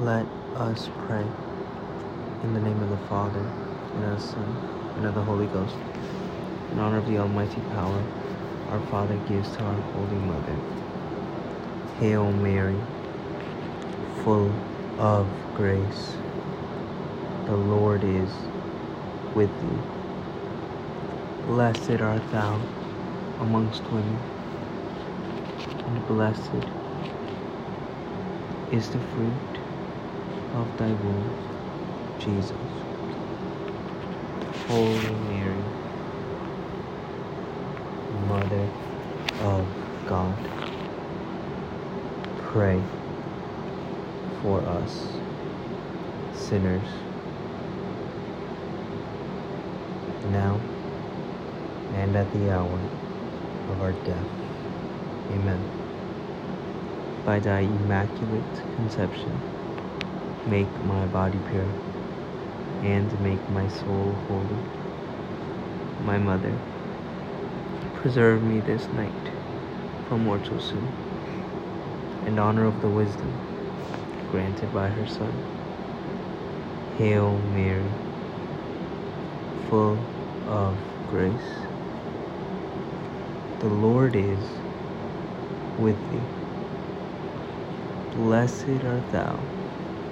Let us pray. In the name of the Father, and of the Son, and of the Holy Ghost. In honor of the Almighty Power, our Father gives to our Holy Mother. Hail Mary, full of grace. The Lord is with thee. Blessed art thou amongst women, and blessed is the fruit of thy womb, Jesus. Holy Mary, Mother of God, pray for us sinners now and at the hour of our death. Amen. By thy immaculate conception, make my body pure and make my soul holy. My mother, preserve me this night from mortal sin, in honor of the wisdom granted by her Son. Hail Mary, full of grace. The Lord is with thee. Blessed art thou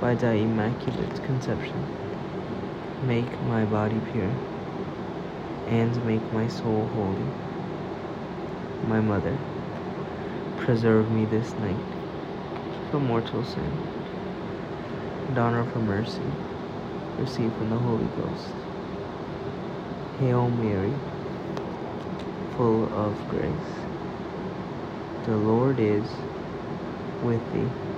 By thy immaculate conception, make my body pure and make my soul holy. My mother, preserve me this night from mortal sin, and for mercy, receive from the Holy Ghost. Hail Mary, full of grace. The Lord is with thee.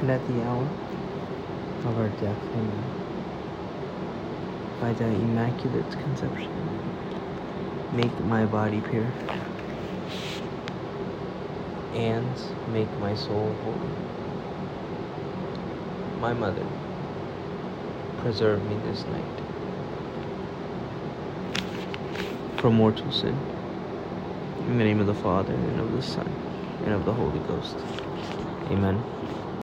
and at the hour of our death. Amen. By thy immaculate conception, make my body pure and make my soul holy. My mother, preserve me this night from mortal sin. In the name of the Father, and of the Son, and of the Holy Ghost. Amen.